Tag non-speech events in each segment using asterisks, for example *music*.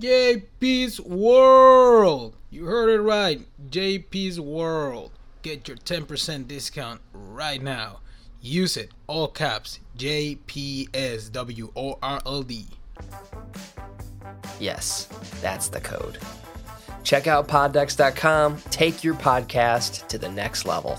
JP's World. You heard it right. JP's World. Get your 10% discount right now. Use it. All caps. JPSWORLD. Yes, that's the code. Check out poddecks.com. Take your podcast to the next level.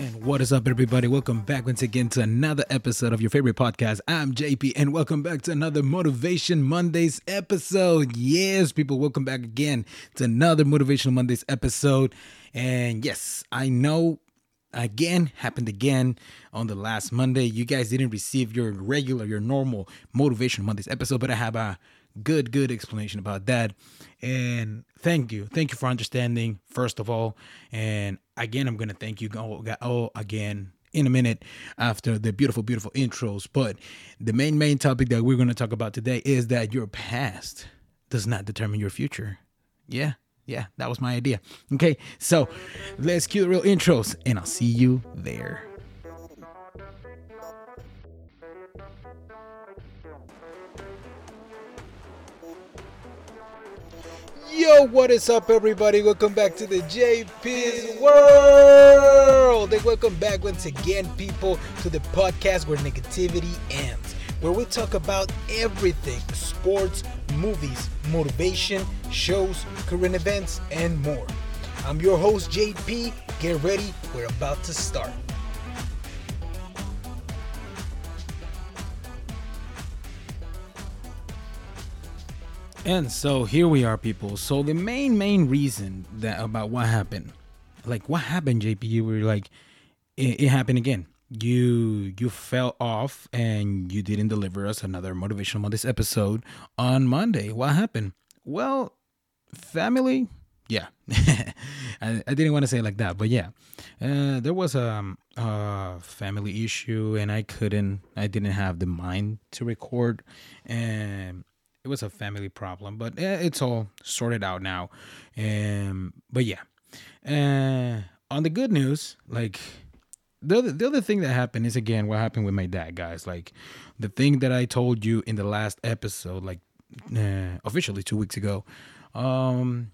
And what is up, everybody? Welcome back once again to another episode of your favorite podcast. I'm JP, and welcome back to another Motivation Mondays episode. Yes, people, welcome back again to another Motivational Mondays episode. And yes, I know again happened again on the last Monday. You guys didn't receive your regular, your normal Motivation Mondays episode, but I have a good, good explanation about that. And thank you. Thank you for understanding, first of all. And again, I'm going to thank you all, all again in a minute after the beautiful, beautiful intros. But the main, main topic that we're going to talk about today is that your past does not determine your future. Yeah. Yeah, that was my idea. Okay, so let's cue the real intros, and I'll see you there. Yo, what is up, everybody? Welcome back to the JP's World. And welcome back once again, people, to the podcast where negativity ends, where we talk about everything sports, movies, motivation, shows, current events, and more. I'm your host, JP. Get ready, we're about to start. And so here we are, people. So the main main reason that about what happened, like what happened, JP, you were like, it, it happened again. You you fell off and you didn't deliver us another motivational Mondays episode on Monday. What happened? Well, family. Yeah, *laughs* I, I didn't want to say like that, but yeah, uh, there was a, a family issue, and I couldn't. I didn't have the mind to record, and it was a family problem, but eh, it's all sorted out now. Um, but yeah, uh, on the good news, like the other, the other thing that happened is again what happened with my dad, guys. Like the thing that I told you in the last episode, like uh, officially two weeks ago, um,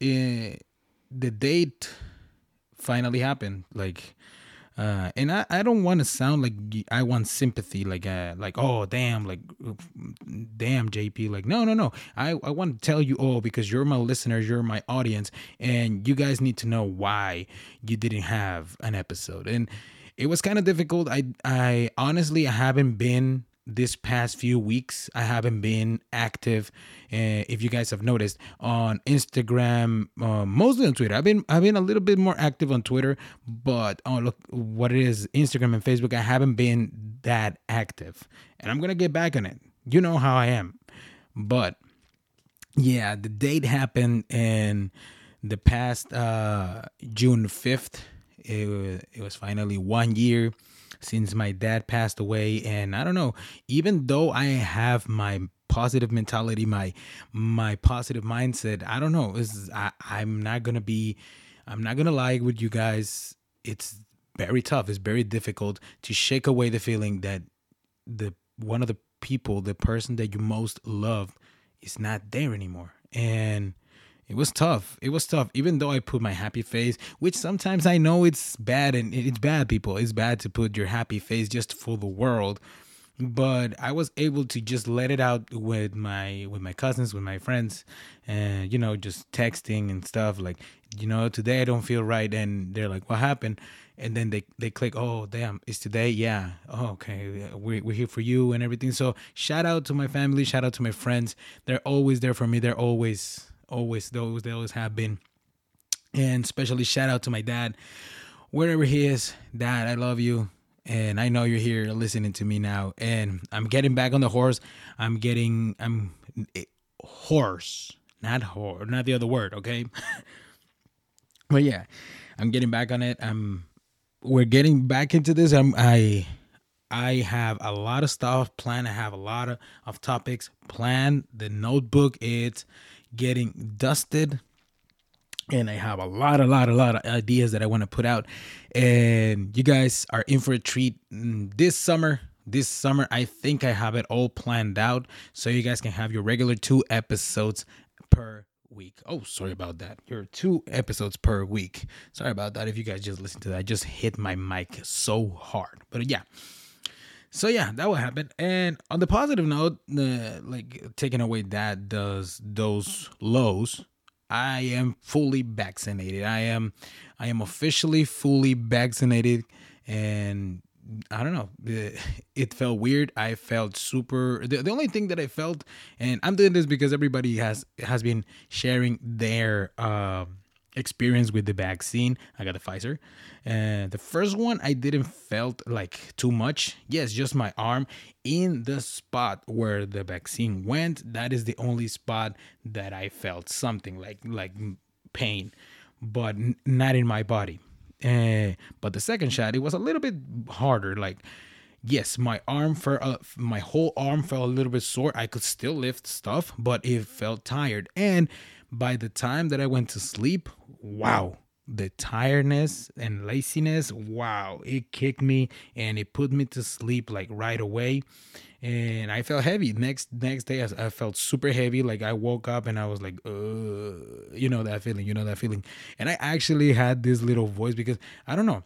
it, the date finally happened. Like uh, and I, I don't want to sound like I want sympathy, like uh, like oh damn, like damn JP, like no no no. I I want to tell you all because you're my listeners, you're my audience, and you guys need to know why you didn't have an episode. And it was kind of difficult. I I honestly I haven't been this past few weeks i haven't been active uh, if you guys have noticed on instagram uh, mostly on twitter. I've been i've been a little bit more active on twitter but on look what it is instagram and facebook i haven't been that active and i'm gonna get back on it. You know how i am. But yeah the date happened in the past uh june 5th it, it was finally one year since my dad passed away. And i don't know even though i have my positive mentality my my positive mindset i don't know is I, i'm not gonna be i'm not gonna lie with you guys. It's very tough. It's very difficult to shake away the feeling that the one of the people the person that you most love is not there anymore. And it was tough. It was tough. Even though I put my happy face, which sometimes I know it's bad and it's bad, people. It's bad to put your happy face just for the world. But I was able to just let it out with my with my cousins, with my friends, and you know, just texting and stuff. Like, you know, today I don't feel right, and they're like, "What happened?" And then they they click, "Oh, damn, it's today." Yeah. Oh, okay. We're we're here for you and everything. So shout out to my family. Shout out to my friends. They're always there for me. They're always always those they always have been and especially shout out to my dad wherever he is dad i love you and I know you're here listening to me now. And I'm getting back on the horse. I'm getting I'm eh, horse, not horse, not the other word. Okay, *laughs* but yeah, I'm getting back on it. I'm we're getting back into this. I'm I I have a lot of stuff planned. I have a lot of, of topics planned. The notebook is getting dusted and I have a lot, a lot, a lot of ideas that I want to put out. And you guys are in for a treat mm, this summer. This summer, I think I have it all planned out so you guys can have your regular two episodes per week. Oh, sorry about that. Your two episodes per week. Sorry about that. If you guys just listen to that, I just hit my mic so hard. But yeah. So yeah, that will happen. And on the positive note, uh, like taking away that does those lows I am fully vaccinated. I am I am officially fully vaccinated and I don't know. It felt weird. I felt super. The, the only thing that I felt, and I'm doing this because everybody has has been sharing their uh, experience with the vaccine. I got the Pfizer, and the first one I didn't felt like too much. Yes, just my arm in the spot where the vaccine went. That is the only spot that I felt something like like pain, but n- not in my body. Uh, but the second shot, it was a little bit harder. Like, yes, my arm for uh, my whole arm felt a little bit sore. I could still lift stuff, but it felt tired. And by the time that I went to sleep, wow, the tiredness and laziness, wow, it kicked me and it put me to sleep like right away. And I felt heavy. Next next day, I, I felt super heavy. Like I woke up and I was like, you know that feeling, you know that feeling. And I actually had this little voice because I don't know.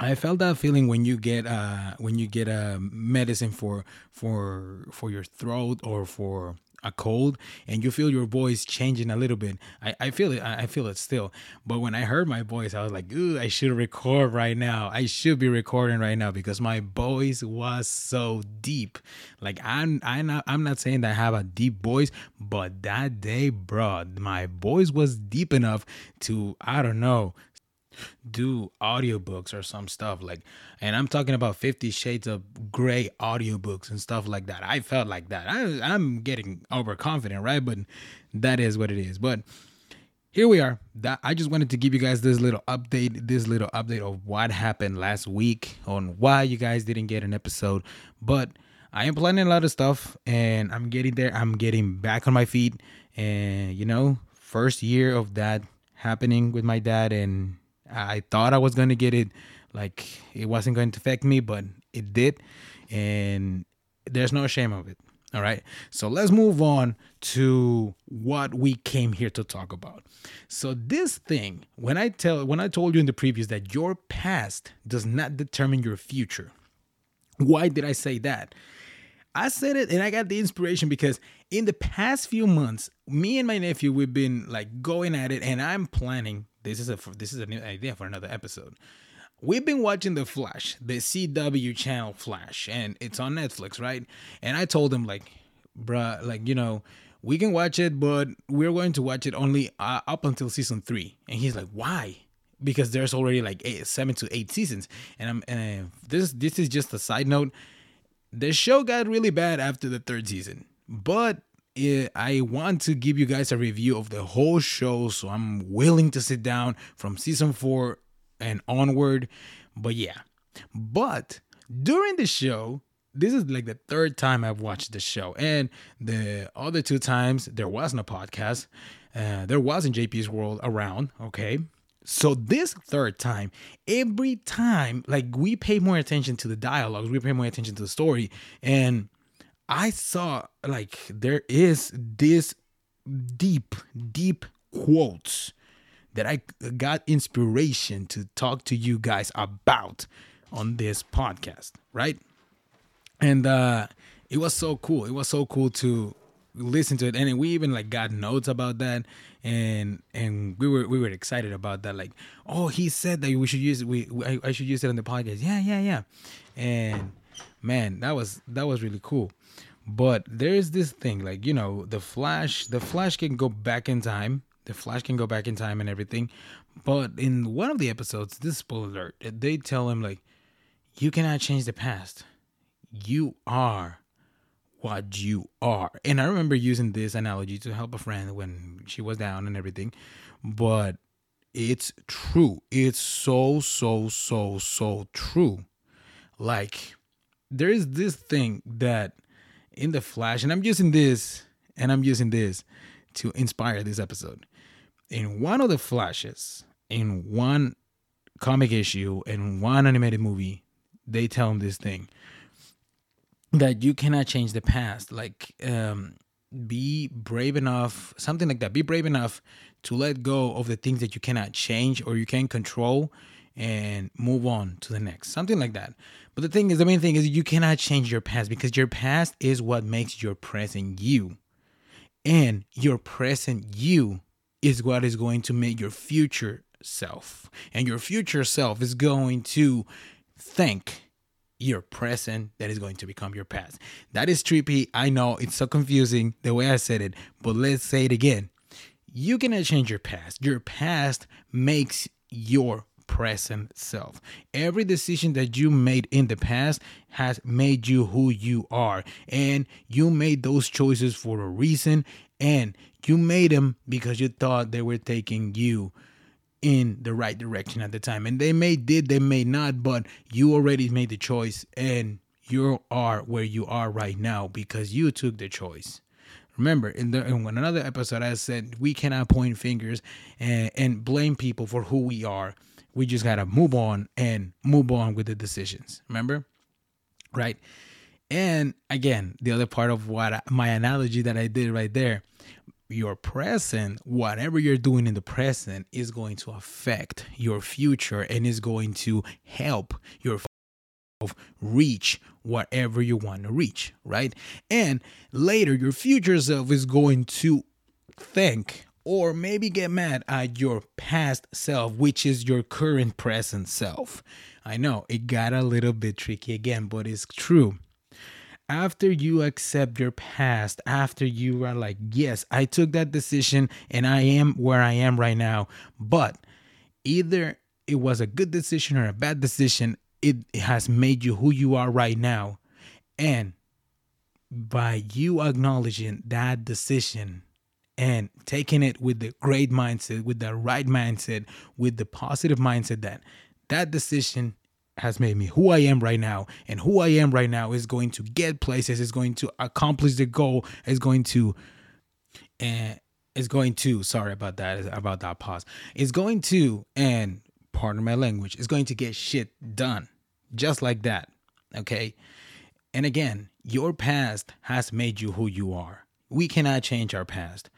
I felt that feeling when you get uh when you get a uh, medicine for for for your throat or for a cold and you feel your voice changing a little bit. I, I feel it. I feel it still. But when I heard my voice, I was like, ooh, I should record right now. I should be recording right now because my voice was so deep. Like I'm I'm not I'm not saying that I have a deep voice, but that day, bro, my voice was deep enough to, I don't know, do audiobooks or some stuff like and i'm talking about 50 shades of gray audiobooks and stuff like that. I felt like that. I, i'm getting overconfident right? But that is what it is. But here we are. That i just wanted to give you guys this little update this little update of what happened last week on why you guys didn't get an episode. But i am planning a lot of stuff and i'm getting there. I'm getting back on my feet. And you know first year of that happening with my dad and I thought I was going to get it, like it wasn't going to affect me, but it did. And there's no shame of it. All right. So let's move on to what we came here to talk about. So this thing, when I tell when I told you in the previous that your past does not determine your future. Why did I say that? I said it and I got the inspiration because in the past few months, me and my nephew we've been like going at it and I'm planning this is a this is a new idea for another episode. We've been watching The Flash, the CW channel Flash, and it's on Netflix, right? And I told him like, bruh, like you know, we can watch it, but we're going to watch it only uh, up until season three. And he's like, why? Because there's already like eight, seven to eight seasons. And I'm and this this is just a side note. The show got really bad after the third season, but I want to give you guys a review of the whole show, so I'm willing to sit down from season four and onward. But yeah, but during the show, this is like the third time I've watched the show, and the other two times there wasn't a podcast, uh, there wasn't JP's World around. Okay, so this third time, every time, like we pay more attention to the dialogues, we pay more attention to the story, and I saw like there is this deep, deep quotes that I got inspiration to talk to you guys about on this podcast, right? And uh it was so cool. It was so cool to listen to it. And we even like got notes about that. And and we were we were excited about that. Like oh he said that we should use it. We I, I should use it on the podcast. Yeah yeah yeah. And man that was that was really cool but there's this thing, like you know, the Flash. The Flash can go back in time. The Flash can go back in time and everything. But in one of the episodes, this spoiler alert, eh, they tell him like, you cannot change the past. You are what you are. And I remember using this analogy to help a friend when she was down and everything. But it's true. It's so, so, so, so true. Like, there is this thing that in the Flash, and I'm using this and I'm using this to inspire this episode. In one of the flashes, in one comic issue, in one animated movie, they tell him this thing that you cannot change the past. Like, um, be brave enough, something like that. Be brave enough to let go of the things that you cannot change or you can't control and move on to the next. Something like that. But the thing is, the main thing is you cannot change your past because your past is what makes your present you. And your present you is what is going to make your future self. And your future self is going to think your present that is going to become your past. That is trippy. I know it's so confusing the way I said it, but let's say it again. You cannot change your past. Your past makes your present self. Every decision that you made in the past has made you who you are. And you made those choices for a reason. And you made them because you thought they were taking you in the right direction at the time. And they may did, they may not, but you already made the choice and you are where you are right now because you took the choice. Remember, in, the, in another episode, I said we cannot point fingers and, and blame people for who we are. We just gotta move on and move on with the decisions. Remember, right? And again, the other part of what I, my analogy that I did right there, your present, whatever you're doing in the present, is going to affect your future and is going to help your reach whatever you want to reach, right? And later, your future self is going to thank or maybe get mad at your past self, which is your current present self. I know it got a little bit tricky again, but it's true after you accept your past, after you are like, yes, I took that decision and I am where I am right now, but either it was a good decision or a bad decision, it has made you who you are right now. And by you acknowledging that decision and taking it with the great mindset, with the right mindset, with the positive mindset that that decision has made me who I am right now. And who I am right now is going to get places, is going to accomplish the goal, is going to and uh, is going to sorry about that about that pause. Is going to and pardon my language, is going to get shit done. Just like that. Okay? And again, your past has made you who you are. We cannot change our past.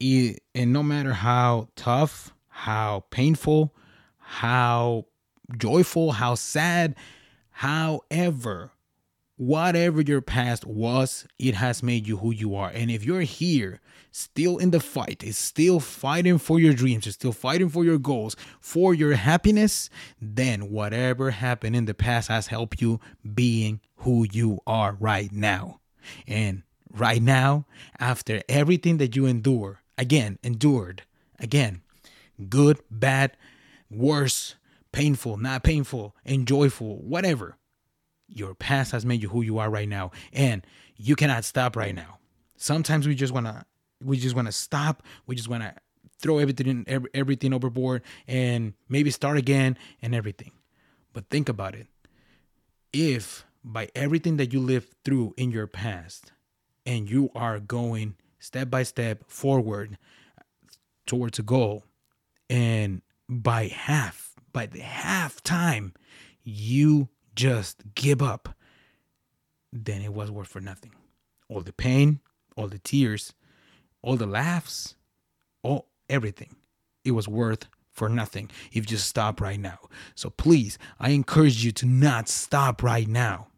And no matter how tough, how painful, how joyful, how sad. However, whatever your past was, it has made you who you are. And if you're here, still in the fight, is still fighting for your dreams, is still fighting for your goals, for your happiness, then whatever happened in the past has helped you being who you are right now. And right now, after everything that you endure, again, endured, again, good, bad, worse, painful, not painful, and joyful whatever. Your past has made you who you are right now, and you cannot stop right now. Sometimes we just wanna, we just wanna stop. We just wanna throw everything, everything overboard, and maybe start again and everything. But think about it. If by everything that you lived through in your past, and you are going step by step forward towards a goal, and by half by the half time, you just give up, then it was worth for nothing. All the pain, all the tears, all the laughs, all everything. It was worth for nothing if you just stop right now. So please, I encourage you to not stop right now.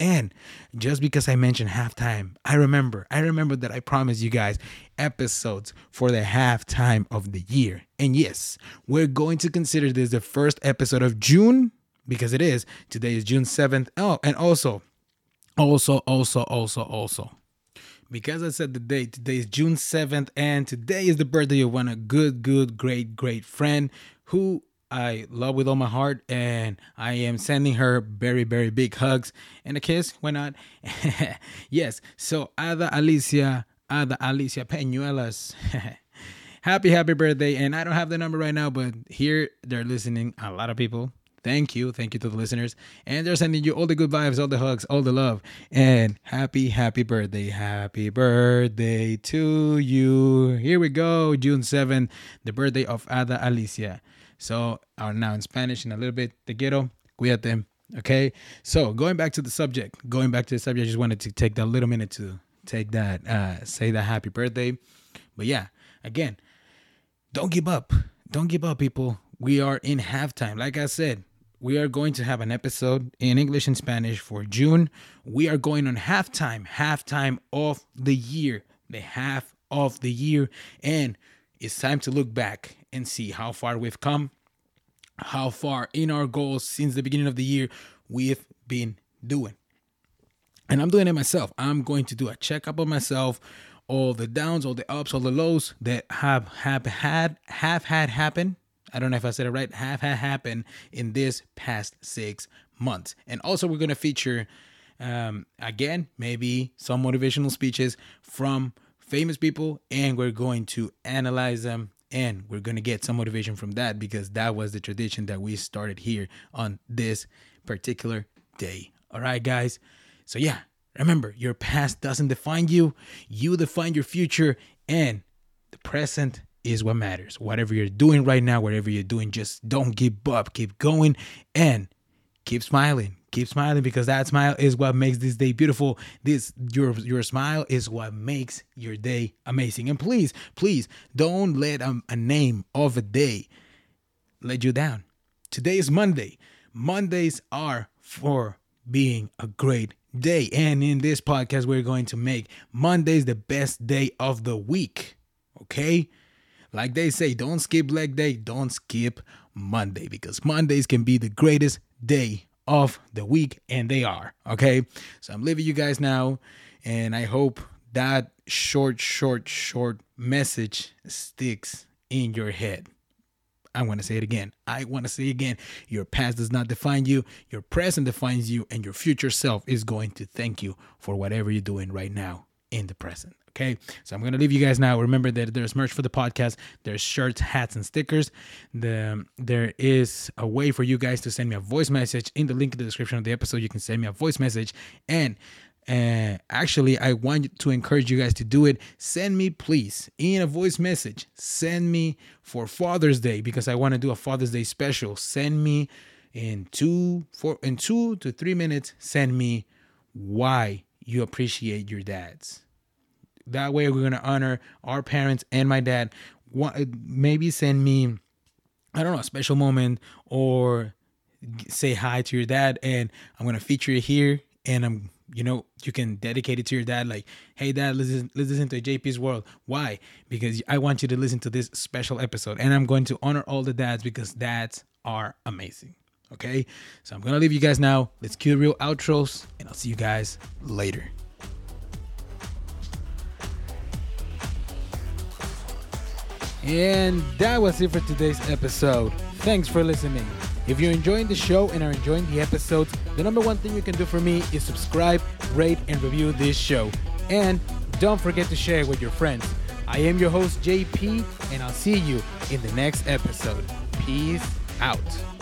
And just because I mentioned halftime, I remember, I remember that I promised you guys episodes for the halftime of the year. And yes, we're going to consider this the first episode of June because it is. Today is June 7th. Oh, and also, also, also, also, also. Because I said the date, today is June 7th, and today is the birthday of one a good, good, great, great friend who I love with all my heart, and I am sending her very, very big hugs and a kiss. Why not? *laughs* yes. So Ada Alicia, Ada Alicia Peñuelas. *laughs* happy, happy birthday. And I don't have the number right now, but here they're listening. A lot of people. Thank you. Thank you to the listeners. And they're sending you all the good vibes, all the hugs, all the love. And happy, happy birthday. Happy birthday to you. Here we go. June 7th, the birthday of Ada Alicia. So, are now in Spanish in a little bit. Te quiero. Cuídate. Okay. So, going back to the subject, going back to the subject, I just wanted to take that little minute to take that, uh, say that happy birthday. But yeah, again, don't give up. Don't give up, people. We are in halftime. Like I said, we are going to have an episode in English and Spanish for June. We are going on halftime, halftime of the year, the half of the year. And it's time to look back and see how far we've come, how far in our goals since the beginning of the year we've been doing. And I'm doing it myself. I'm going to do a checkup of myself, all the downs, all the ups, all the lows that have have had have had happen I don't know if I said it right, have had happened in this past six months. And also, we're to feature, um, again, maybe some motivational speeches from famous people, and we're going to analyze them. And we're going to get some motivation from that because that was the tradition that we started here on this particular day. All right, guys. So, yeah, remember, your past doesn't define you, you define your future, and the present is what matters. Whatever you're doing right now, whatever you're doing, just don't give up. Keep going and keep smiling. Keep smiling because that smile is what makes this day beautiful. This your your smile is what makes your day amazing. And please, please don't let a, a name of a day let you down. Today is Monday. Mondays are for being a great day. And in this podcast, we're going to make Mondays the best day of the week. Okay? Like they say, don't skip leg day, don't skip Monday because Mondays can be the greatest day of the week, and they are. Okay. So I'm leaving you guys now, and I hope that short, short, short message sticks in your head. I want to say it again. I want to say again. Your past does not define you. Your present defines you, and your future self is going to thank you for whatever you're doing right now in the present. Okay, so I'm gonna leave you guys now. Remember that there's merch for the podcast. There's shirts, hats, and stickers. The there is a way for you guys to send me a voice message in the link in the description of the episode. You can send me a voice message, and uh, actually, I want to encourage you guys to do it. Send me, please, in a voice message. Send me for Father's Day because I want to do a Father's Day special. Send me in two, four, in two to three minutes. Send me why you appreciate your dads that way, we're gonna honor our parents and my dad. What, Maybe send me, I don't know, a special moment or say hi to your dad, and I'm gonna feature it here. And I'm, you know, you can dedicate it to your dad. Like, hey, dad, listen, listen to JP's World. Why? Because I want you to listen to this special episode, and I'm going to honor all the dads because dads are amazing. Okay, so I'm gonna leave you guys now. Let's cue the real outros, and I'll see you guys later. And that was it for today's episode. Thanks for listening. If you're enjoying the show and are enjoying the episodes, the number one thing you can do for me is subscribe, rate, and review this show. And don't forget to share with your friends. I am your host, JP, and I'll see you in the next episode. Peace out.